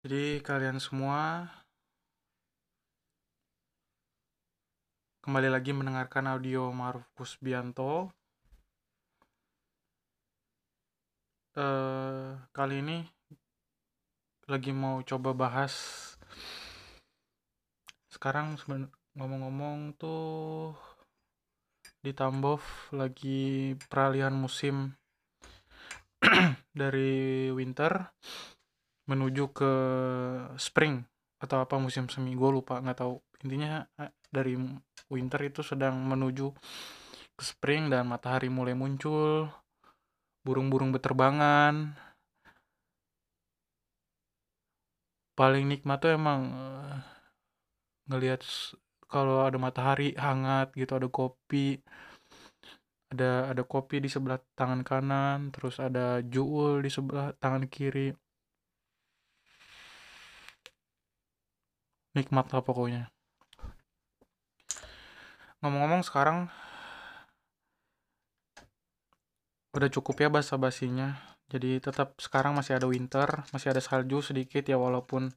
Jadi kalian semua kembali lagi mendengarkan audio Maruf Kusbianto. Eh, kali ini lagi mau coba bahas sekarang ngomong-ngomong tuh di Tambov lagi peralihan musim dari winter menuju ke spring atau apa musim semi gue lupa nggak tahu. Intinya eh, dari winter itu sedang menuju ke spring dan matahari mulai muncul burung-burung beterbangan paling nikmat tuh emang eh, ngelihat kalau ada matahari hangat gitu ada kopi ada ada kopi di sebelah tangan kanan terus ada juul di sebelah tangan kiri nikmat lah pokoknya. Ngomong-ngomong sekarang udah cukup ya basa-basinya. Jadi tetap sekarang masih ada winter masih ada salju sedikit ya walaupun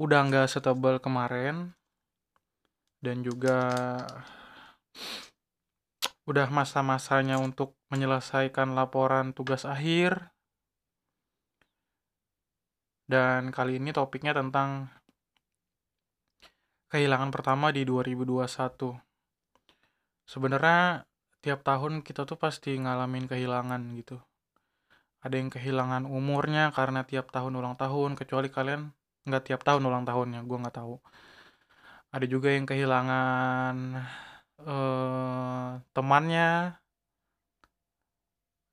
udah nggak setebal kemarin. Dan juga udah masa-masanya untuk menyelesaikan laporan tugas akhir. Dan kali ini topiknya tentang kehilangan pertama di 2021 sebenarnya tiap tahun kita tuh pasti ngalamin kehilangan gitu. Ada yang kehilangan umurnya karena tiap tahun ulang tahun kecuali kalian nggak tiap tahun ulang tahunnya gue nggak tahu. Ada juga yang kehilangan eh, temannya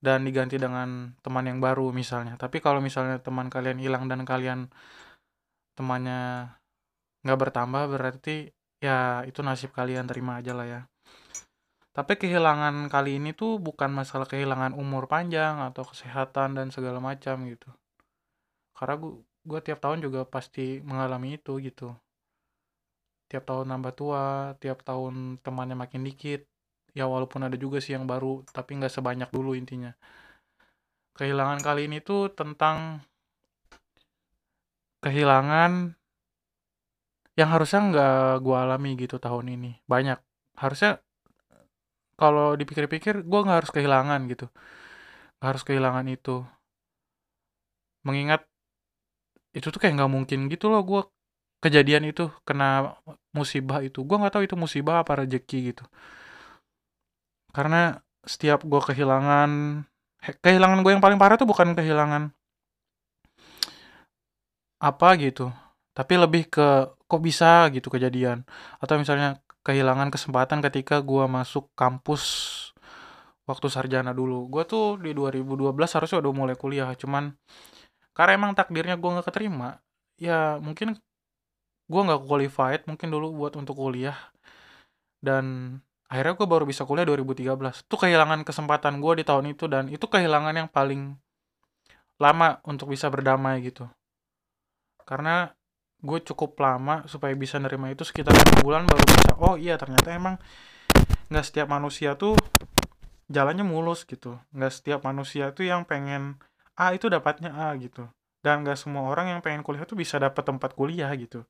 dan diganti dengan teman yang baru misalnya. Tapi kalau misalnya teman kalian hilang dan kalian temannya nggak bertambah berarti ya itu nasib kalian terima aja lah ya. Tapi kehilangan kali ini tuh bukan masalah kehilangan umur panjang atau kesehatan dan segala macam gitu. Karena gue gue tiap tahun juga pasti mengalami itu gitu. Tiap tahun nambah tua tiap tahun temannya makin dikit. Ya walaupun ada juga sih yang baru tapi nggak sebanyak dulu intinya. Kehilangan kali ini tuh tentang kehilangan yang harusnya nggak gue alami gitu tahun ini. Banyak. Harusnya kalau dipikir-pikir gue nggak harus kehilangan gitu. Nggak harus kehilangan itu. Mengingat itu tuh kayak nggak mungkin gitu loh gue kejadian itu kena musibah itu. Gue nggak tahu itu musibah apa rezeki gitu. Karena setiap gue kehilangan kehilangan gue yang paling parah tuh bukan kehilangan apa gitu tapi lebih ke kok bisa gitu kejadian. Atau misalnya kehilangan kesempatan ketika gue masuk kampus waktu sarjana dulu. Gue tuh di 2012 harusnya udah mulai kuliah cuman karena emang takdirnya gue nggak keterima ya mungkin gue nggak qualified mungkin dulu buat untuk kuliah. Dan akhirnya gue baru bisa kuliah 2013 itu kehilangan kesempatan gue di tahun itu dan itu kehilangan yang paling lama untuk bisa berdamai gitu. Karena gue cukup lama supaya bisa nerima itu sekitar enam bulan baru bisa. Oh iya ternyata emang nggak setiap manusia tuh jalannya mulus gitu. Nggak setiap manusia tuh yang pengen A itu dapatnya A gitu. Dan nggak semua orang yang pengen kuliah tuh bisa dapat tempat kuliah gitu.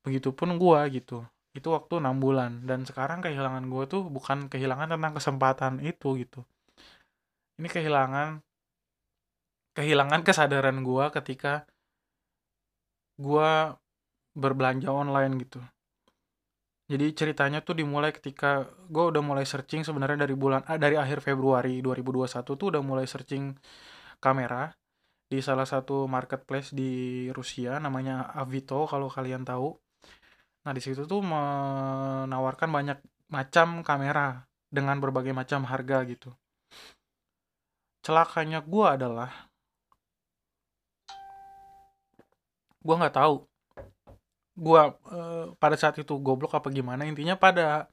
Begitupun gue gitu. Itu waktu enam bulan. Dan sekarang kehilangan gue tuh bukan kehilangan tentang kesempatan itu gitu. Ini kehilangan kehilangan kesadaran gue ketika gue berbelanja online gitu jadi ceritanya tuh dimulai ketika gue udah mulai searching sebenarnya dari bulan ah, dari akhir Februari 2021 tuh udah mulai searching kamera di salah satu marketplace di Rusia namanya Avito kalau kalian tahu Nah, di situ tuh menawarkan banyak macam kamera dengan berbagai macam harga gitu. Celakanya gua adalah gua nggak tahu. Gua eh, pada saat itu goblok apa gimana intinya pada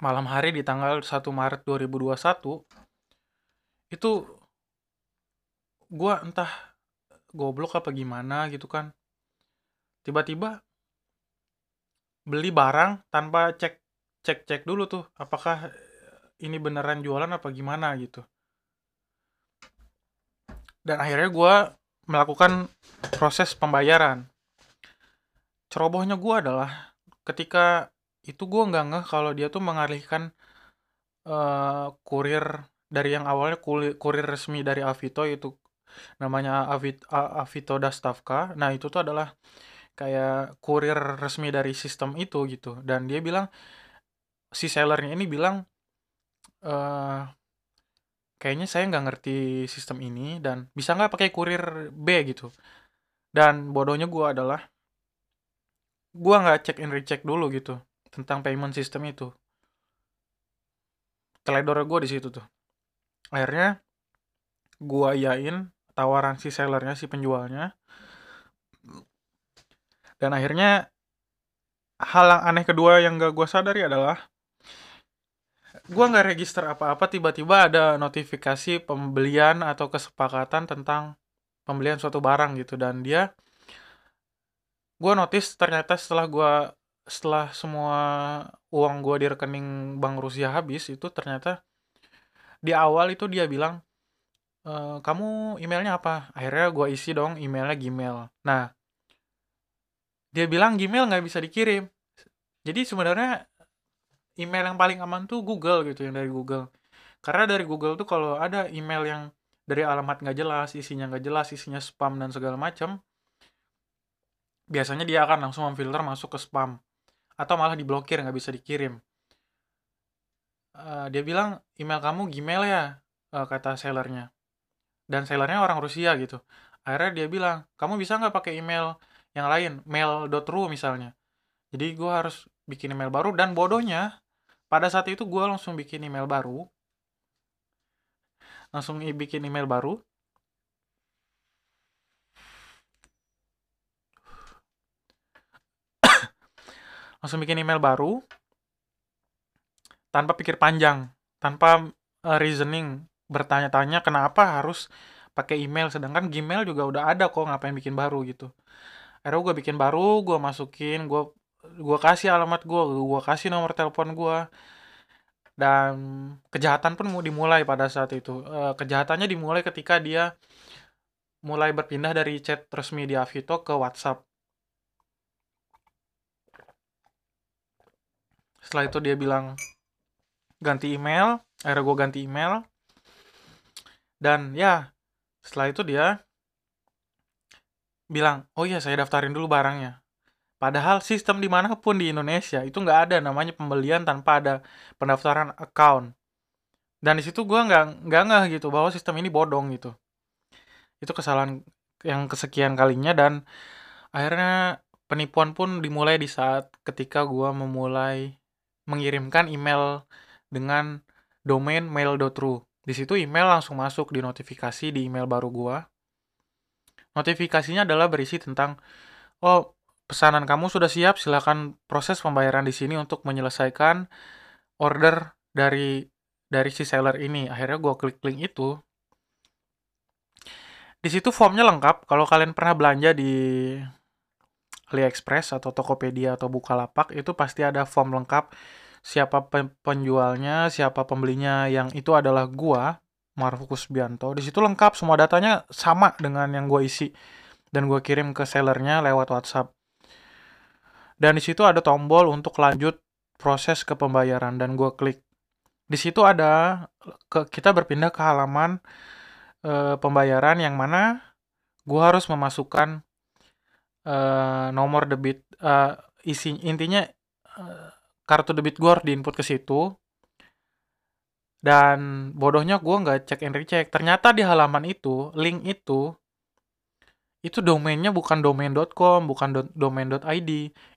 malam hari di tanggal 1 Maret 2021 itu gua entah goblok apa gimana gitu kan. Tiba-tiba beli barang tanpa cek cek cek dulu tuh apakah ini beneran jualan apa gimana gitu. Dan akhirnya gue melakukan proses pembayaran. Cerobohnya gue adalah ketika itu gue nggak ngeh kalau dia tuh mengalihkan uh, kurir dari yang awalnya kurir, resmi dari Avito itu namanya Avito, Avito Dastavka. Nah itu tuh adalah kayak kurir resmi dari sistem itu gitu. Dan dia bilang si sellernya ini bilang uh, kayaknya saya nggak ngerti sistem ini dan bisa nggak pakai kurir B gitu. Dan bodohnya gue adalah gue nggak cek in recheck dulu gitu tentang payment system itu. Teledor gue di situ tuh. Akhirnya gue yain tawaran si sellernya si penjualnya. Dan akhirnya hal yang aneh kedua yang gak gue sadari adalah gue nggak register apa-apa tiba-tiba ada notifikasi pembelian atau kesepakatan tentang pembelian suatu barang gitu. Dan dia gue notice ternyata setelah gue setelah semua uang gue di rekening bank Rusia habis itu ternyata di awal itu dia bilang e, kamu emailnya apa? Akhirnya gue isi dong emailnya Gmail. Nah dia bilang Gmail nggak bisa dikirim. Jadi sebenarnya email yang paling aman tuh Google gitu yang dari Google. Karena dari Google tuh kalau ada email yang dari alamat nggak jelas isinya nggak jelas isinya spam dan segala macam biasanya dia akan langsung memfilter masuk ke spam. Atau malah diblokir nggak bisa dikirim. Uh, dia bilang email kamu Gmail ya uh, kata sellernya. Dan sellernya orang Rusia gitu. Akhirnya dia bilang kamu bisa nggak pakai email yang lain? Mail.ru misalnya. Jadi gue harus bikin email baru dan bodohnya pada saat itu gue langsung bikin email baru. Langsung bikin email baru. Langsung bikin email baru tanpa pikir panjang tanpa uh, reasoning bertanya-tanya kenapa harus pakai email sedangkan Gmail juga udah ada kok ngapain bikin baru gitu. Akhirnya gue bikin baru gue masukin gue gue kasih alamat gue gue kasih nomor telepon gue dan kejahatan pun dimulai pada saat itu. E, kejahatannya dimulai ketika dia mulai berpindah dari chat resmi di Avito ke WhatsApp. Setelah itu dia bilang ganti email. Akhirnya gue ganti email. Dan ya setelah itu dia bilang oh iya saya daftarin dulu barangnya Padahal sistem di mana pun di Indonesia itu nggak ada namanya pembelian tanpa ada pendaftaran account. Dan di situ gue nggak nggak ngeh gitu bahwa sistem ini bodong gitu. Itu kesalahan yang kesekian kalinya dan akhirnya penipuan pun dimulai di saat ketika gue memulai mengirimkan email dengan domain mail.ru. Di situ email langsung masuk di notifikasi di email baru gue. Notifikasinya adalah berisi tentang oh pesanan kamu sudah siap, silakan proses pembayaran di sini untuk menyelesaikan order dari dari si seller ini. Akhirnya gue klik link itu. Di situ formnya lengkap. Kalau kalian pernah belanja di AliExpress atau Tokopedia atau Bukalapak itu pasti ada form lengkap siapa penjualnya, siapa pembelinya yang itu adalah gua, Marfukus Bianto. Di situ lengkap semua datanya sama dengan yang gue isi dan gue kirim ke sellernya lewat WhatsApp. Dan di situ ada tombol untuk lanjut proses ke pembayaran dan gue klik. Di situ ada ke, kita berpindah ke halaman e, pembayaran yang mana gue harus memasukkan e, nomor debit e, isi intinya e, kartu debit gue harus diinput ke situ dan bodohnya gue nggak cek and recheck ternyata di halaman itu link itu itu domainnya bukan domain.com, bukan domain.id.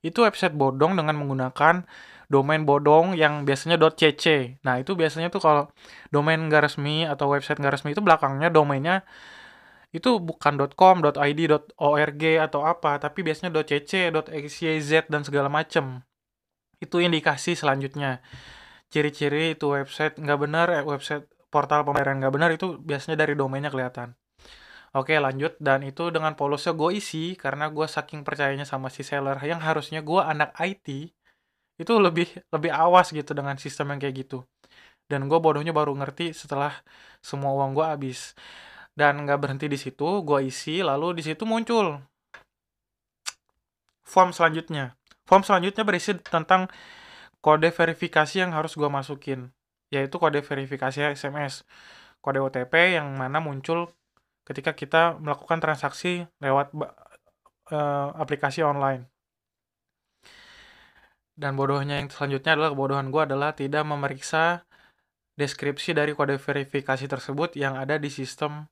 Itu website bodong dengan menggunakan domain bodong yang biasanya .cc. Nah, itu biasanya tuh kalau domain nggak resmi atau website nggak resmi itu belakangnya domainnya itu bukan .com, .id, .org atau apa, tapi biasanya .cc, .xyz dan segala macem. Itu indikasi selanjutnya. Ciri-ciri itu website nggak benar, eh, website portal pembayaran nggak benar itu biasanya dari domainnya kelihatan. Oke lanjut. Dan itu dengan polosnya gue isi karena gue saking percayanya sama si seller yang harusnya gue anak IT itu lebih lebih awas gitu dengan sistem yang kayak gitu. Dan gue bodohnya baru ngerti setelah semua uang gue habis. Dan nggak berhenti di situ gue isi lalu di situ muncul form selanjutnya. Form selanjutnya berisi tentang kode verifikasi yang harus gue masukin yaitu kode verifikasi SMS kode OTP yang mana muncul ketika kita melakukan transaksi lewat uh, aplikasi online dan bodohnya yang selanjutnya adalah kebodohan gue adalah tidak memeriksa deskripsi dari kode verifikasi tersebut yang ada di sistem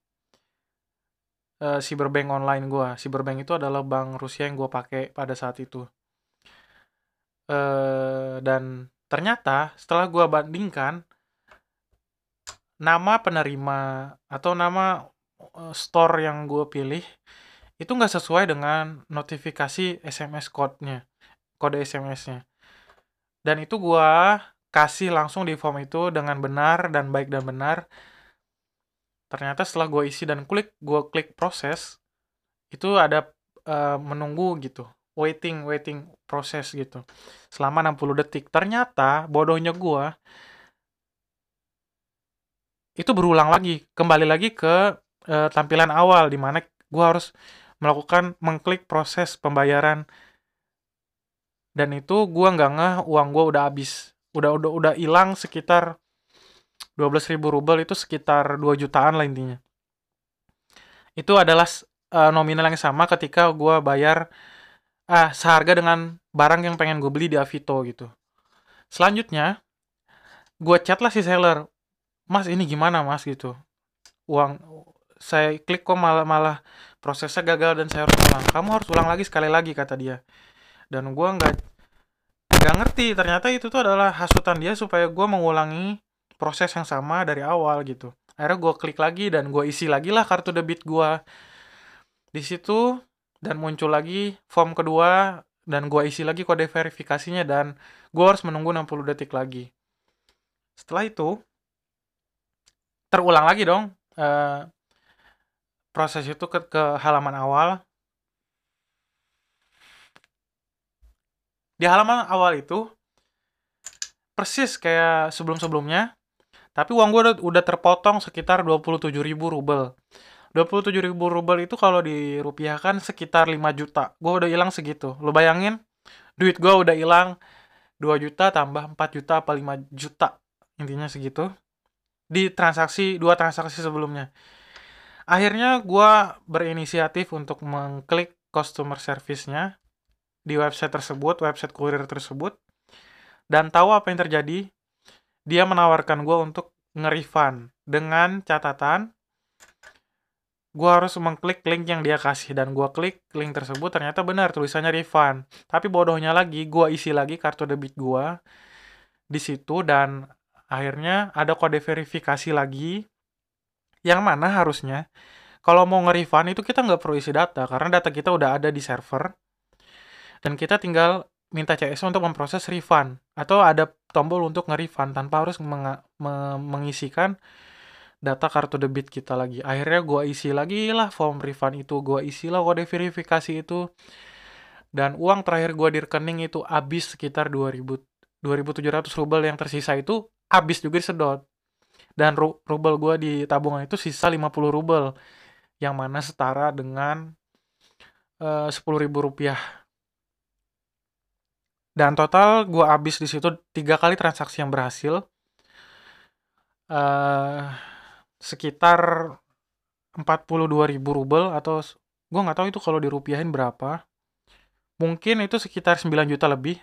uh, cyberbank online gue. Cyberbank itu adalah bank Rusia yang gue pakai pada saat itu. Uh, dan ternyata setelah gue bandingkan nama penerima atau nama uh, store yang gue pilih itu nggak sesuai dengan notifikasi SMS code-nya, kode SMS-nya. Dan itu gue kasih langsung di form itu dengan benar dan baik dan benar ternyata setelah gue isi dan klik gue klik proses itu ada uh, menunggu gitu waiting waiting proses gitu selama 60 detik ternyata bodohnya gue itu berulang lagi kembali lagi ke uh, tampilan awal di mana gue harus melakukan mengklik proses pembayaran dan itu gue nggak ngeh uang gue udah habis udah udah udah hilang sekitar 12 ribu rubel itu sekitar 2 jutaan lah intinya. Itu adalah uh, nominal yang sama ketika gue bayar ah seharga dengan barang yang pengen gue beli di Avito gitu. Selanjutnya, gue chat lah si seller, mas ini gimana mas gitu. Uang saya klik kok malah malah prosesnya gagal dan saya harus ulang. Kamu harus ulang lagi sekali lagi kata dia. Dan gue nggak nggak ngerti ternyata itu tuh adalah hasutan dia supaya gue mengulangi proses yang sama dari awal gitu akhirnya gue klik lagi dan gue isi lagi lah kartu debit gue di situ dan muncul lagi form kedua dan gue isi lagi kode verifikasinya dan gue harus menunggu 60 detik lagi setelah itu terulang lagi dong uh, proses itu ke, ke halaman awal di halaman awal itu persis kayak sebelum-sebelumnya tapi uang gue udah, udah terpotong sekitar 27 ribu rubel. 27 ribu rubel itu kalau dirupiahkan sekitar 5 juta. Gue udah hilang segitu. Lo bayangin, duit gue udah hilang 2 juta tambah 4 juta apa 5 juta. Intinya segitu. Di transaksi, dua transaksi sebelumnya. Akhirnya gue berinisiatif untuk mengklik customer service-nya di website tersebut, website kurir tersebut. Dan tahu apa yang terjadi? dia menawarkan gue untuk nge-refund. Dengan catatan gue harus mengklik link yang dia kasih. Dan gue klik link tersebut ternyata benar tulisannya refund. Tapi bodohnya lagi gue isi lagi kartu debit gue di situ. Dan akhirnya ada kode verifikasi lagi yang mana harusnya kalau mau nge-refund itu kita nggak perlu isi data karena data kita udah ada di server dan kita tinggal minta CS untuk memproses refund atau ada tombol untuk nge-refund tanpa harus meng me mengisikan data kartu debit kita lagi. Akhirnya gue isi lagi lah form refund itu, gue isi lah kode verifikasi itu. Dan uang terakhir gue di rekening itu habis sekitar 2000 2700 rubel yang tersisa itu habis juga disedot. Dan ru rubel gue di tabungan itu sisa 50 rubel yang mana setara dengan eh, 10.000 rupiah. Dan total gue habis di situ tiga kali transaksi yang berhasil uh, sekitar 42 ribu rubel atau gue nggak tahu itu kalau dirupiahin berapa. Mungkin itu sekitar 9 juta lebih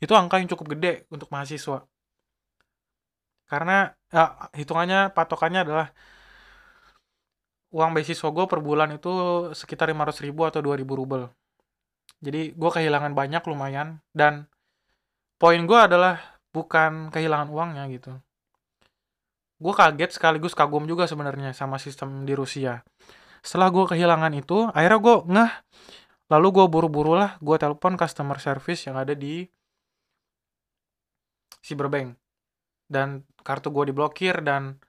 itu angka yang cukup gede untuk mahasiswa karena ya, hitungannya patokannya adalah uang beasiswa gue per bulan itu sekitar 500 ribu atau 2000 rubel. Jadi gue kehilangan banyak lumayan dan poin gue adalah bukan kehilangan uangnya gitu. Gue kaget sekaligus kagum juga sebenarnya sama sistem di Rusia. Setelah gue kehilangan itu, akhirnya gue ngeh. Lalu gue buru-buru lah, gue telepon customer service yang ada di Cyberbank. Dan kartu gue diblokir dan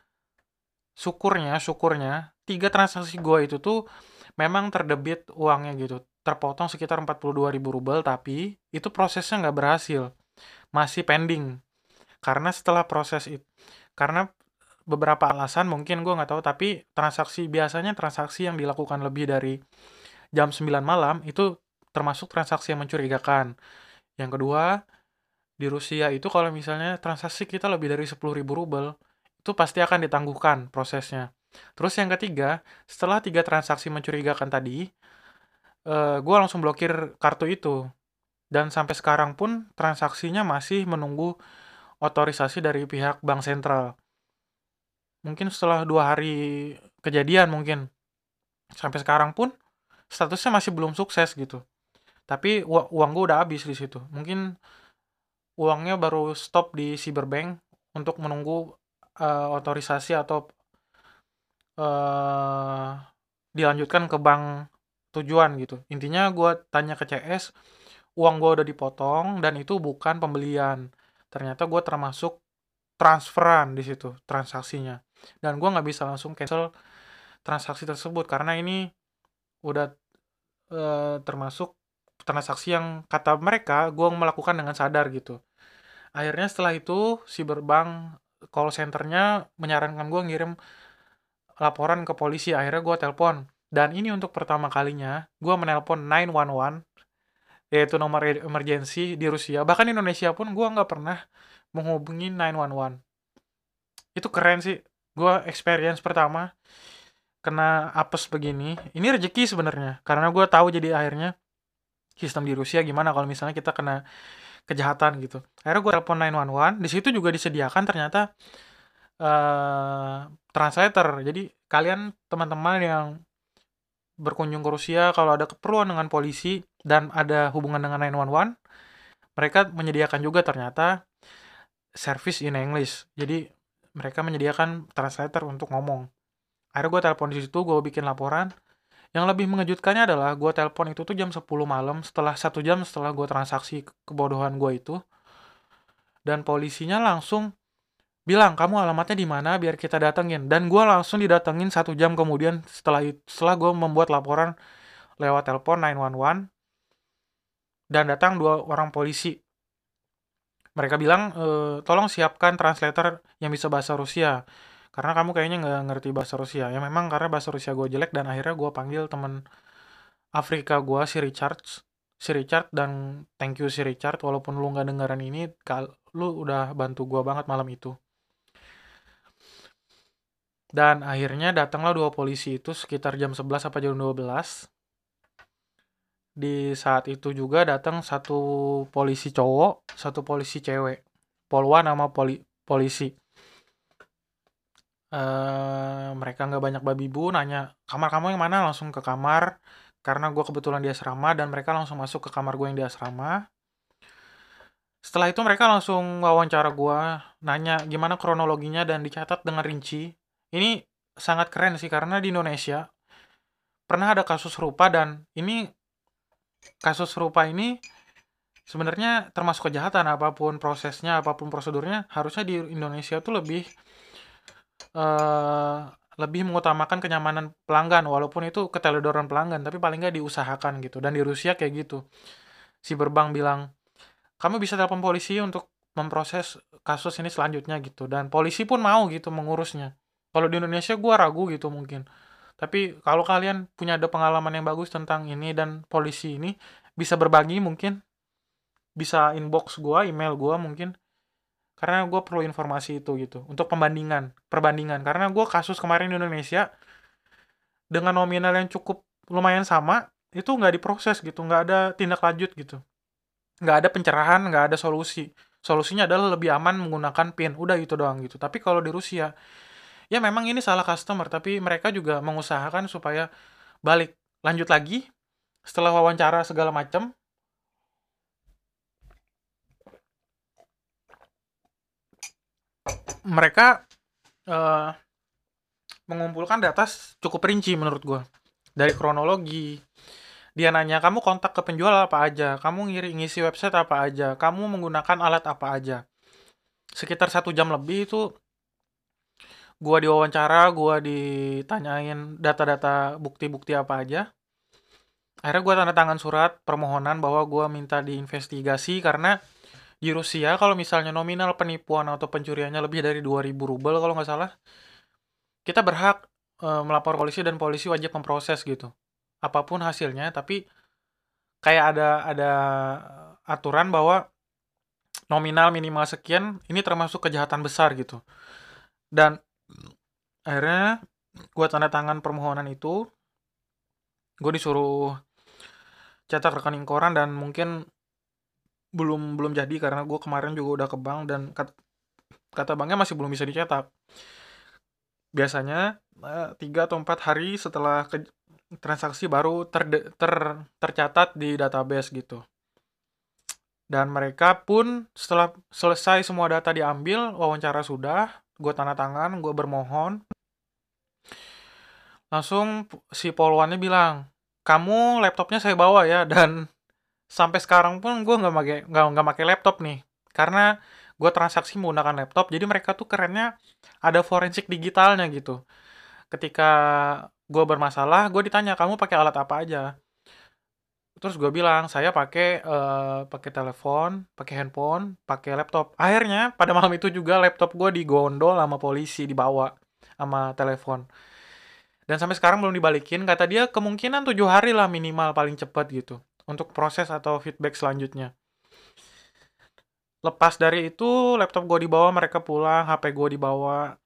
syukurnya, syukurnya tiga transaksi gue itu tuh memang terdebit uangnya gitu. Terpotong sekitar 42 ribu rubel tapi itu prosesnya nggak berhasil. Masih pending. Karena setelah proses itu karena beberapa alasan mungkin gue nggak tahu tapi transaksi biasanya transaksi yang dilakukan lebih dari jam 9 malam itu termasuk transaksi yang mencurigakan. Yang kedua di Rusia itu kalau misalnya transaksi kita lebih dari 10.000 rubel itu pasti akan ditangguhkan prosesnya. Terus yang ketiga setelah tiga transaksi mencurigakan tadi uh, gue langsung blokir kartu itu. Dan sampai sekarang pun transaksinya masih menunggu otorisasi dari pihak bank sentral. Mungkin setelah dua hari kejadian mungkin. Sampai sekarang pun statusnya masih belum sukses gitu. Tapi uang gue udah habis di situ. Mungkin uangnya baru stop di cyberbank untuk menunggu uh, otorisasi atau uh, dilanjutkan ke bank tujuan gitu. Intinya gue tanya ke CS uang gue udah dipotong dan itu bukan pembelian. Ternyata gue termasuk transferan di situ transaksinya. Dan gue nggak bisa langsung cancel transaksi tersebut karena ini udah e, termasuk transaksi yang kata mereka gue melakukan dengan sadar gitu. Akhirnya setelah itu si berbank call centernya menyarankan gue ngirim laporan ke polisi. Akhirnya gue telepon. Dan ini untuk pertama kalinya gue menelpon 911 yaitu nomor emergency di Rusia. Bahkan Indonesia pun gue nggak pernah menghubungi 911 itu keren sih. Gue experience pertama kena apes begini. Ini rezeki sebenarnya karena gue tahu jadi akhirnya sistem di Rusia gimana kalau misalnya kita kena kejahatan gitu akhirnya gue telepon 911 di situ juga disediakan ternyata uh, translator jadi kalian teman-teman yang berkunjung ke Rusia kalau ada keperluan dengan polisi dan ada hubungan dengan 911 mereka menyediakan juga ternyata service in English jadi mereka menyediakan translator untuk ngomong. Akhirnya gue telepon di situ, gue bikin laporan. Yang lebih mengejutkannya adalah gue telepon itu tuh jam 10 malam setelah satu jam setelah gue transaksi kebodohan gue itu. Dan polisinya langsung bilang kamu alamatnya di mana biar kita datengin. Dan gue langsung didatengin satu jam kemudian setelah setelah gue membuat laporan lewat telepon 911 dan datang dua orang polisi mereka bilang e, tolong siapkan translator yang bisa bahasa Rusia karena kamu kayaknya nggak ngerti bahasa Rusia. Ya memang karena bahasa Rusia gue jelek dan akhirnya gue panggil temen Afrika gue si Richard si Richard dan thank you si Richard. Walaupun lu nggak dengerin ini lu udah bantu gue banget malam itu. Dan akhirnya datanglah dua polisi itu sekitar jam 11 apa jam 12 di saat itu juga datang satu polisi cowok, satu polisi cewek. Polwan sama poli polisi. Uh, mereka nggak banyak babi bu, nanya kamar kamu yang mana langsung ke kamar karena gue kebetulan di asrama dan mereka langsung masuk ke kamar gue yang di asrama. Setelah itu mereka langsung wawancara gue, nanya gimana kronologinya dan dicatat dengan rinci. Ini sangat keren sih karena di Indonesia pernah ada kasus serupa dan ini kasus serupa ini sebenarnya termasuk kejahatan apa pun prosesnya apa pun prosedurnya harusnya di Indonesia tuh lebih uh, lebih mengutamakan kenyamanan pelanggan walaupun itu keteledoran pelanggan tapi paling nggak diusahakan gitu. Dan di Rusia kayak gitu. Si berbang bilang kamu bisa telepon polisi untuk memproses kasus ini selanjutnya gitu. Dan polisi pun mau gitu mengurusnya. Kalau di Indonesia gue ragu gitu mungkin. Tapi kalau kalian punya ada pengalaman yang bagus tentang ini dan polisi ini, bisa berbagi mungkin. Bisa inbox gue, email gue mungkin. Karena gue perlu informasi itu gitu. Untuk pembandingan, perbandingan. Karena gue kasus kemarin di Indonesia, dengan nominal yang cukup lumayan sama, itu nggak diproses gitu. Nggak ada tindak lanjut gitu. Nggak ada pencerahan, nggak ada solusi. Solusinya adalah lebih aman menggunakan PIN. Udah itu doang gitu. Tapi kalau di Rusia, ya memang ini salah customer tapi mereka juga mengusahakan supaya balik lanjut lagi setelah wawancara segala macam mereka uh, mengumpulkan data cukup rinci menurut gue dari kronologi. Dia nanya kamu kontak ke penjual apa aja? Kamu ngiri ngisi website apa aja? Kamu menggunakan alat apa aja? Sekitar satu jam lebih itu gua diwawancara, gua ditanyain data-data bukti-bukti apa aja. Akhirnya gua tanda tangan surat permohonan bahwa gua minta diinvestigasi karena di Rusia kalau misalnya nominal penipuan atau pencuriannya lebih dari 2000 rubel kalau nggak salah, kita berhak e, melapor polisi dan polisi wajib memproses gitu. Apa pun hasilnya, tapi kayak ada ada aturan bahwa nominal minimal sekian ini termasuk kejahatan besar gitu. Dan akhirnya gue tanda tangan permohonan itu, gue disuruh cetak rekening koran dan mungkin belum belum jadi karena gue kemarin juga udah ke bank dan kat, kata banknya masih belum bisa dicetak. Biasanya eh, tiga atau empat hari setelah ke, transaksi baru ter, ter, tercatat di database gitu. Dan mereka pun setelah selesai semua data diambil wawancara sudah gue tanda tangan gue bermohon. Langsung si polwannya bilang kamu laptopnya saya bawa ya dan sampai sekarang pun gue nggak pakai nggak nggak pakai laptop nih. Karena gue transaksi menggunakan laptop jadi mereka tuh kerennya ada forensik digitalnya gitu. Ketika gue bermasalah gue ditanya kamu pakai alat apa aja? Terus gue bilang saya pakai uh, pakai telepon pakai handphone pakai laptop. Akhirnya pada malam itu juga laptop gue digondol sama polisi dibawa sama telepon. Dan sampai sekarang belum dibalikin. Kata dia kemungkinan tujuh hari lah minimal paling cepat gitu untuk proses atau feedback selanjutnya. Lepas dari itu, laptop gue dibawa, mereka pulang, HP gue dibawa.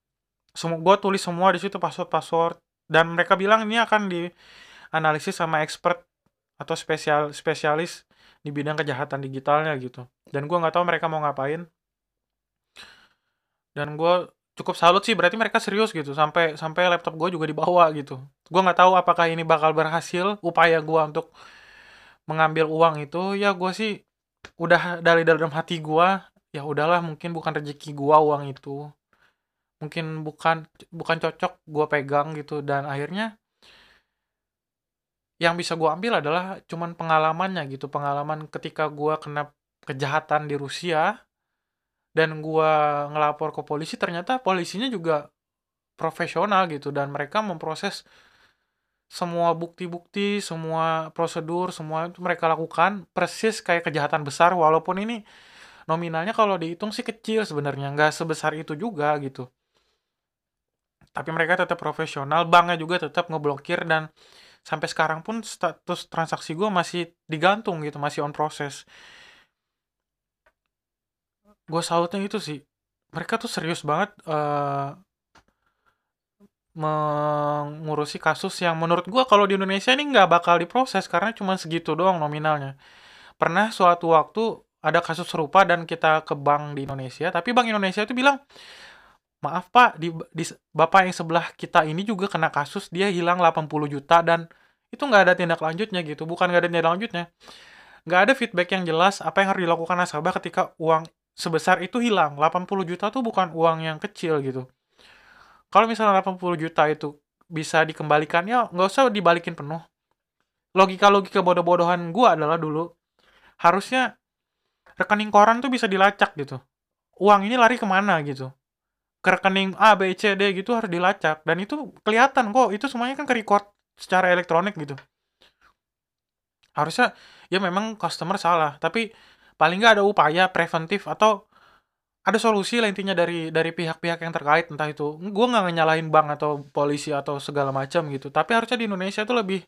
Semua gue tulis semua di situ password-password dan mereka bilang ini akan dianalisis sama expert atau spesial spesialis di bidang kejahatan digitalnya gitu. Dan gue nggak tahu mereka mau ngapain. Dan gue cukup salut sih berarti mereka serius gitu sampai sampai laptop gue juga dibawa gitu. Gue nggak tahu apakah ini bakal berhasil upaya gue untuk mengambil uang itu ya gue sih udah dari dalam hati gue ya udahlah mungkin bukan rezeki gue uang itu. Mungkin bukan bukan cocok gue pegang gitu dan akhirnya yang bisa gue ambil adalah cuman pengalamannya gitu pengalaman ketika gue kena kejahatan di Rusia dan gue ngelapor ke polisi ternyata polisinya juga profesional gitu dan mereka memproses semua bukti-bukti, semua prosedur, semua itu mereka lakukan persis kayak kejahatan besar walaupun ini nominalnya kalau dihitung sih kecil sebenarnya, nggak sebesar itu juga gitu. Tapi mereka tetap profesional, banknya juga tetap ngeblokir dan sampai sekarang pun status transaksi gue masih digantung gitu, masih on proses. Gue salutnya itu sih, mereka tuh serius banget uh, mengurusi kasus yang menurut gue kalau di Indonesia ini nggak bakal diproses karena cuma segitu doang nominalnya. Pernah suatu waktu ada kasus serupa dan kita ke bank di Indonesia, tapi bank Indonesia itu bilang, maaf pak, di, di bapak yang sebelah kita ini juga kena kasus, dia hilang 80 juta dan itu nggak ada tindak lanjutnya gitu, bukan nggak ada tindak lanjutnya, nggak ada feedback yang jelas apa yang harus dilakukan nasabah ketika uang sebesar itu hilang, 80 juta tuh bukan uang yang kecil gitu kalau misalnya 80 juta itu bisa dikembalikan ya nggak usah dibalikin penuh. Logika-logika bodoh-bodohan gue adalah dulu harusnya rekening koran tuh bisa dilacak gitu. Uang ini lari ke mana gitu? Ke rekening A, B, C, D gitu harus dilacak. Dan itu kelihatan kok itu semuanya kan ke record secara elektronik gitu. Harusnya ya memang customer salah. Tapi paling nggak ada upaya preventif atau ada solusi lah intinya dari dari pihak-pihak yang terkait entah itu gue nggak nyalahin bank atau polisi atau segala macam gitu. Tapi harusnya di Indonesia itu lebih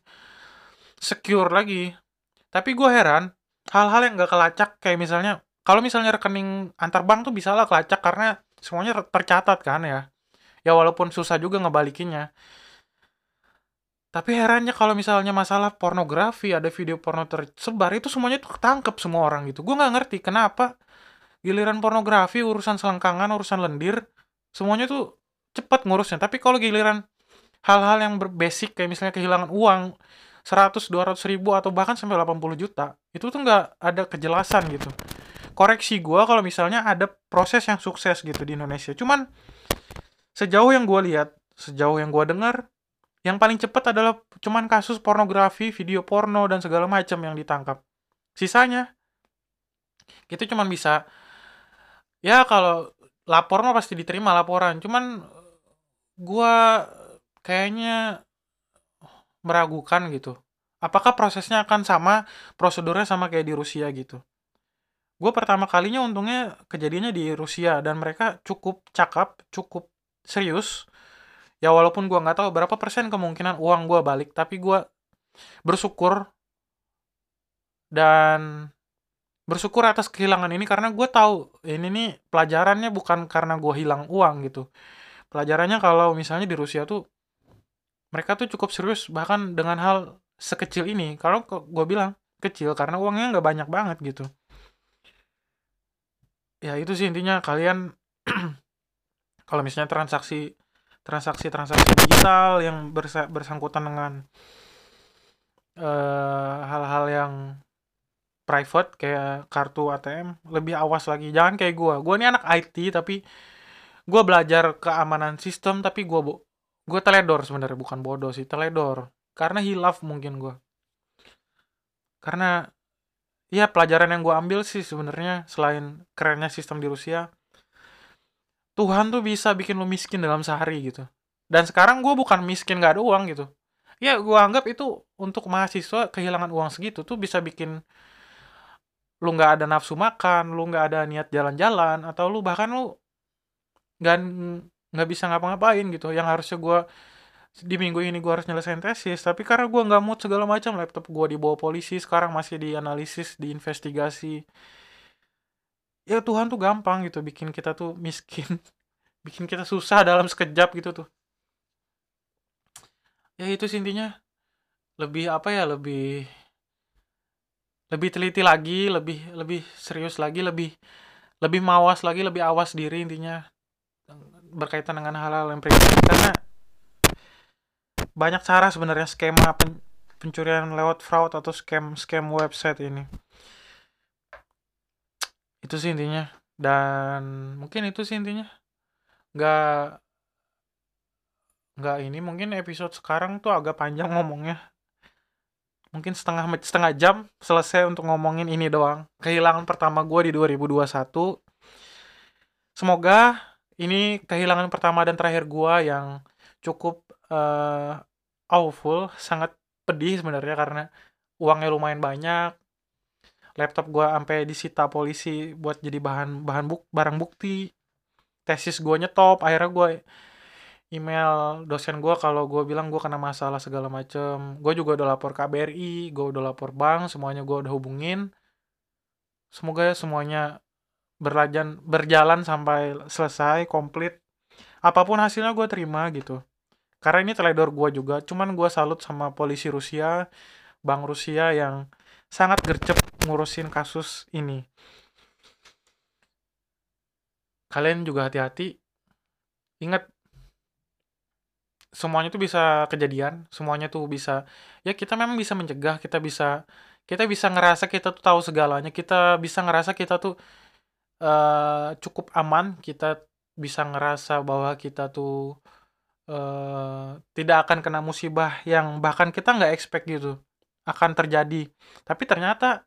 secure lagi. Tapi gue heran hal-hal yang nggak kelacak kayak misalnya kalau misalnya rekening antar bank tuh bisa lah kelacak karena semuanya tercatat kan ya. Ya walaupun susah juga ngebalikinnya. Tapi herannya kalau misalnya masalah pornografi ada video porno tersebar itu semuanya tuh ketangkep semua orang gitu. Gue nggak ngerti kenapa giliran pornografi urusan selengkangan urusan lendir semuanya tuh cepat ngurusnya. Tapi kalau giliran hal-hal yang berbasic kayak misalnya kehilangan uang 100 200 ribu atau bahkan sampai 80 juta itu tuh nggak ada kejelasan gitu. Koreksi gue kalau misalnya ada proses yang sukses gitu di Indonesia. Cuman sejauh yang gue lihat sejauh yang gue dengar yang paling cepat adalah cuman kasus pornografi video porno dan segala macam yang ditangkap. Sisanya itu cuman bisa ya kalau lapor mah pasti diterima laporan. Cuman gua kayaknya meragukan gitu. Apakah prosesnya akan sama prosedurnya sama kayak di Rusia gitu? Gue pertama kalinya untungnya kejadiannya di Rusia dan mereka cukup cakap cukup serius. Ya walaupun gue nggak tahu berapa persen kemungkinan uang gue balik tapi gue bersyukur dan bersyukur atas kehilangan ini karena gue tahu ini nih pelajarannya bukan karena gue hilang uang gitu. Pelajarannya kalau misalnya di Rusia tuh mereka tuh cukup serius bahkan dengan hal sekecil ini. Kalau gue bilang kecil karena uangnya nggak banyak banget gitu. Ya itu sih intinya kalian kalau misalnya transaksi transaksi transaksi digital yang bersa bersangkutan dengan eh, hal-hal uh, yang private kayak kartu ATM lebih awas lagi. Jangan kayak gue gue ini anak IT tapi gue belajar keamanan sistem tapi gue gue teledor sebenarnya bukan bodoh sih teledor. Karena hilaf mungkin gue karena ya pelajaran yang gue ambil sih sebenarnya selain kerennya sistem di Rusia Tuhan tuh bisa bikin lu miskin dalam sehari gitu. Dan sekarang gue bukan miskin gak ada uang gitu. Ya gue anggap itu untuk mahasiswa kehilangan uang segitu tuh bisa bikin lu nggak ada nafsu makan, lu nggak ada niat jalan-jalan, atau lu bahkan lu nggak nggak bisa ngapa-ngapain gitu. Yang harusnya gue di minggu ini gue harus nyelesain tesis tapi karena gue nggak mood segala macam laptop gue dibawa polisi sekarang masih dianalisis diinvestigasi. Ya Tuhan tuh gampang gitu bikin kita tuh miskin bikin kita susah dalam sekejap gitu tuh. Ya itu intinya. Lebih apa ya lebih lebih teliti lagi lebih lebih serius lagi lebih lebih mawas lagi lebih awas diri intinya berkaitan dengan hal-hal yang pribadi karena banyak cara sebenarnya skema pen, pencurian lewat fraud atau scam scam website ini. Itu sih intinya. Dan mungkin itu sih intinya. Nggak nggak ini mungkin episode sekarang tuh agak panjang ngomongnya mungkin setengah setengah jam selesai untuk ngomongin ini doang kehilangan pertama gue di 2021 semoga ini kehilangan pertama dan terakhir gue yang cukup uh, awful, sangat pedih sebenarnya karena uangnya lumayan banyak. Laptop gue sampai disita polisi buat jadi bahan bahan buk barang bukti. Tesis gue nyetop, akhirnya gue email dosen gue kalau gue bilang gue kena masalah segala macem. Gue juga udah lapor KBRI, gue udah lapor bank, semuanya gue udah hubungin. Semoga ya semuanya berjalan berjalan sampai selesai komplit. Apa pun hasilnya gue terima gitu karena ini teledor gue juga cuman gue salut sama polisi Rusia bank Rusia yang sangat gercep ngurusin kasus ini kalian juga hati-hati ingat semuanya tuh bisa kejadian semuanya tuh bisa ya kita memang bisa mencegah kita bisa kita bisa ngerasa kita tuh tahu segalanya kita bisa ngerasa kita tuh uh, cukup aman kita bisa ngerasa bahwa kita tuh uh, tidak akan kena musibah yang bahkan kita nggak expect gitu akan terjadi. Tapi ternyata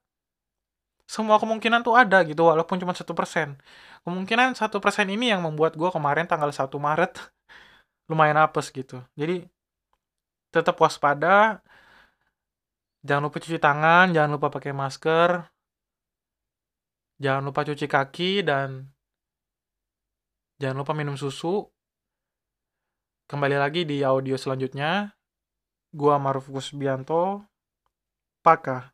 semua kemungkinan tuh ada gitu walaupun cuma satu persen. Kemungkinan satu persen ini yang membuat gue kemarin tanggal 1 Maret lumayan apes gitu jadi tetap waspada jangan lupa cuci tangan jangan lupa pakai masker jangan lupa cuci kaki dan jangan lupa minum susu Kembali lagi di audio selanjutnya. Gua Maruf Kusbianto. Pakah.